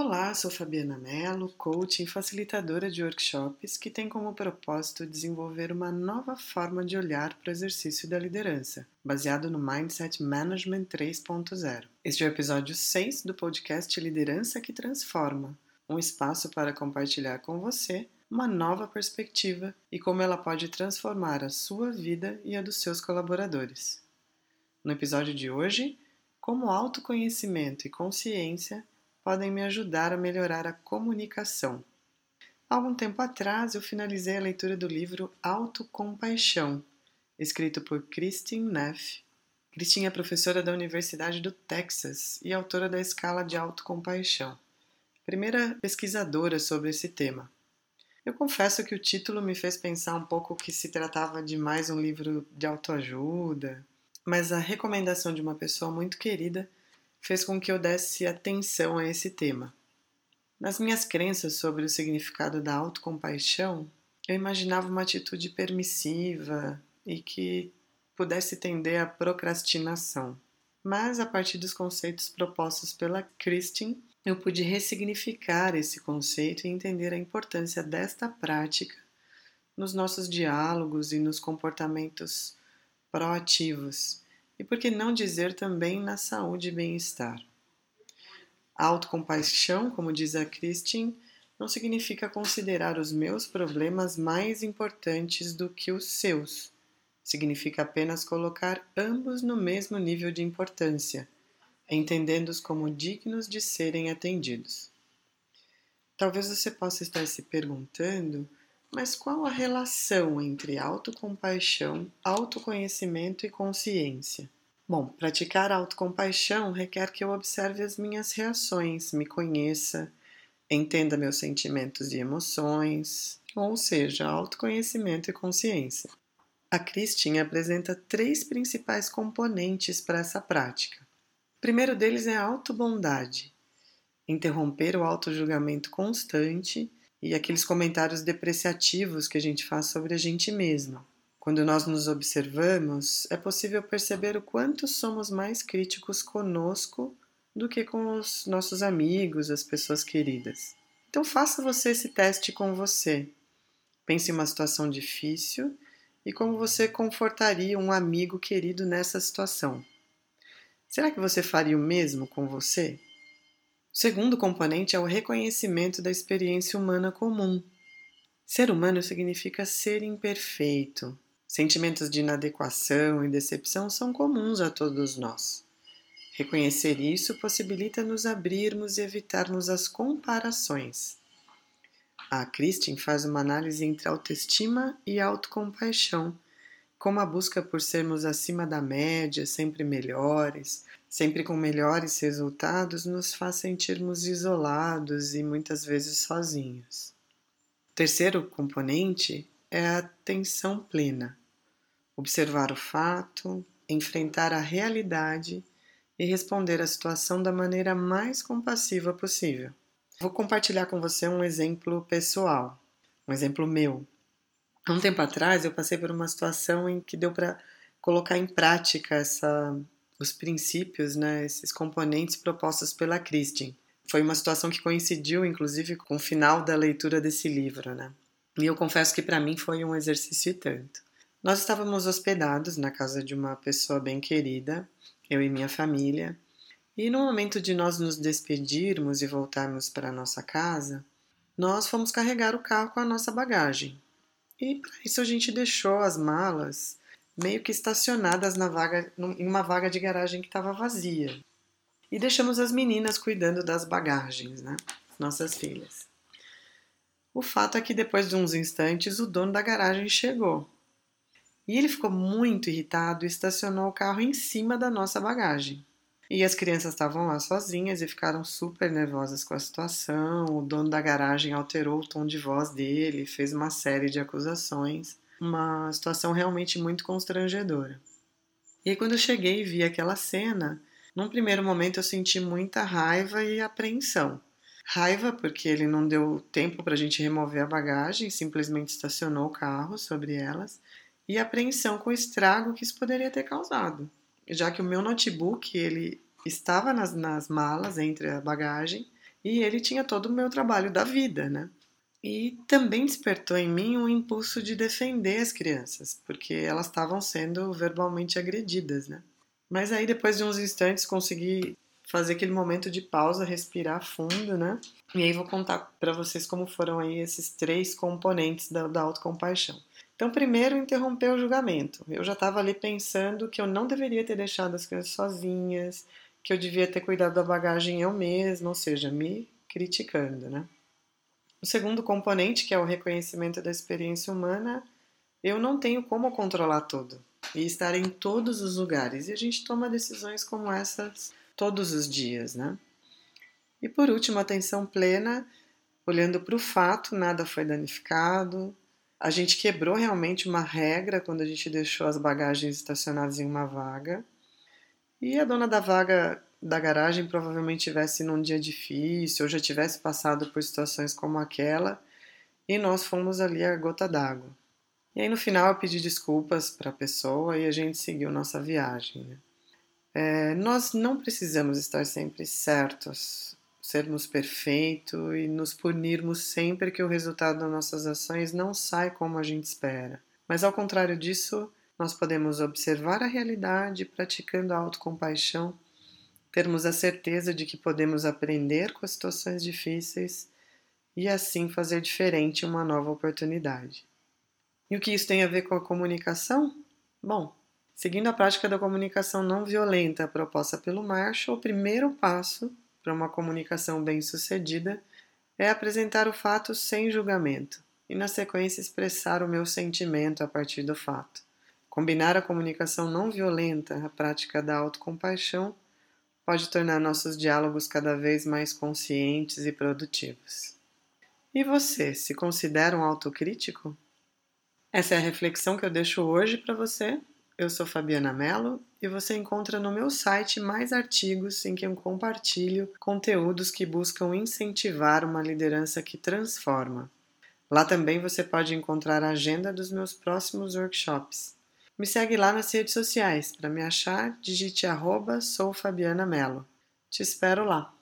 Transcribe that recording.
Olá, sou Fabiana Mello, coach e facilitadora de workshops que tem como propósito desenvolver uma nova forma de olhar para o exercício da liderança, baseado no Mindset Management 3.0. Este é o episódio 6 do podcast Liderança que Transforma, um espaço para compartilhar com você uma nova perspectiva e como ela pode transformar a sua vida e a dos seus colaboradores. No episódio de hoje, como autoconhecimento e consciência podem me ajudar a melhorar a comunicação. Há algum tempo atrás eu finalizei a leitura do livro Autocompaixão, escrito por Christine Neff. Christine é professora da Universidade do Texas e autora da escala de autocompaixão, primeira pesquisadora sobre esse tema. Eu confesso que o título me fez pensar um pouco que se tratava de mais um livro de autoajuda, mas a recomendação de uma pessoa muito querida fez com que eu desse atenção a esse tema. Nas minhas crenças sobre o significado da autocompaixão, eu imaginava uma atitude permissiva e que pudesse tender à procrastinação. Mas a partir dos conceitos propostos pela Christine, eu pude ressignificar esse conceito e entender a importância desta prática nos nossos diálogos e nos comportamentos proativos e por que não dizer também na saúde e bem-estar. Autocompaixão, como diz a Christine, não significa considerar os meus problemas mais importantes do que os seus. Significa apenas colocar ambos no mesmo nível de importância, entendendo-os como dignos de serem atendidos. Talvez você possa estar se perguntando mas qual a relação entre autocompaixão, autoconhecimento e consciência? Bom, praticar autocompaixão requer que eu observe as minhas reações, me conheça, entenda meus sentimentos e emoções, ou seja, autoconhecimento e consciência. A Christine apresenta três principais componentes para essa prática. O primeiro deles é a autobondade, interromper o autojulgamento constante e aqueles comentários depreciativos que a gente faz sobre a gente mesma. Quando nós nos observamos, é possível perceber o quanto somos mais críticos conosco do que com os nossos amigos, as pessoas queridas. Então faça você esse teste com você. Pense em uma situação difícil e como você confortaria um amigo querido nessa situação. Será que você faria o mesmo com você? O segundo componente é o reconhecimento da experiência humana comum. Ser humano significa ser imperfeito. Sentimentos de inadequação e decepção são comuns a todos nós. Reconhecer isso possibilita nos abrirmos e evitarmos as comparações. A Christine faz uma análise entre autoestima e autocompaixão, como a busca por sermos acima da média, sempre melhores, sempre com melhores resultados, nos faz sentirmos isolados e muitas vezes sozinhos. O terceiro componente é a atenção plena. Observar o fato, enfrentar a realidade e responder à situação da maneira mais compassiva possível. Vou compartilhar com você um exemplo pessoal, um exemplo meu. Há um tempo atrás eu passei por uma situação em que deu para colocar em prática essa os princípios, né, esses componentes propostos pela Christine. Foi uma situação que coincidiu, inclusive, com o final da leitura desse livro, né? E eu confesso que para mim foi um exercício e tanto. Nós estávamos hospedados na casa de uma pessoa bem querida, eu e minha família, e no momento de nós nos despedirmos e voltarmos para nossa casa, nós fomos carregar o carro com a nossa bagagem. E para isso a gente deixou as malas meio que estacionadas na vaga, em uma vaga de garagem que estava vazia. E deixamos as meninas cuidando das bagagens, né? Nossas filhas. O fato é que depois de uns instantes o dono da garagem chegou. E ele ficou muito irritado e estacionou o carro em cima da nossa bagagem. E as crianças estavam lá sozinhas e ficaram super nervosas com a situação. O dono da garagem alterou o tom de voz dele, fez uma série de acusações uma situação realmente muito constrangedora. E quando eu cheguei e vi aquela cena, num primeiro momento eu senti muita raiva e apreensão. Raiva porque ele não deu tempo para a gente remover a bagagem, simplesmente estacionou o carro sobre elas, e apreensão com o estrago que isso poderia ter causado, já que o meu notebook ele estava nas, nas malas entre a bagagem E ele tinha todo o meu trabalho da vida, né? E também despertou em mim um impulso de defender as crianças, porque elas estavam sendo verbalmente agredidas, né? Mas aí depois de uns instantes consegui fazer aquele momento de pausa, respirar fundo, né? E aí vou contar para vocês como foram aí esses três componentes da, da autocompaixão. Então, primeiro, interromper o julgamento. Eu já estava ali pensando que eu não deveria ter deixado as crianças sozinhas, que eu devia ter cuidado da bagagem eu mesma, ou seja, me criticando, né? O segundo componente, que é o reconhecimento da experiência humana, eu não tenho como controlar tudo e estar em todos os lugares. E a gente toma decisões como essas todos os dias, né? E por último, atenção plena, olhando para o fato, nada foi danificado. A gente quebrou realmente uma regra quando a gente deixou as bagagens estacionadas em uma vaga. E a dona da vaga da garagem provavelmente tivesse num dia difícil, ou já tivesse passado por situações como aquela, e nós fomos ali a gota d'água. E aí no final eu pedi desculpas para a pessoa e a gente seguiu nossa viagem. Né? É, nós não precisamos estar sempre certos, sermos perfeitos e nos punirmos sempre que o resultado das nossas ações não sai como a gente espera. Mas ao contrário disso, nós podemos observar a realidade praticando a autocompaixão termos a certeza de que podemos aprender com as situações difíceis e assim fazer diferente uma nova oportunidade. E o que isso tem a ver com a comunicação? Bom, seguindo a prática da comunicação não violenta proposta pelo Marshall, o primeiro passo para uma comunicação bem-sucedida é apresentar o fato sem julgamento e, na sequência, expressar o meu sentimento a partir do fato. Combinar a comunicação não violenta à prática da autocompaixão pode tornar nossos diálogos cada vez mais conscientes e produtivos. E você, se considera um autocrítico? Essa é a reflexão que eu deixo hoje para você. Eu sou Fabiana Mello e você encontra no meu site mais artigos em que eu compartilho conteúdos que buscam incentivar uma liderança que transforma. Lá também você pode encontrar a agenda dos meus próximos workshops. Me segue lá nas redes sociais. Para me achar, digite arroba. Te espero lá.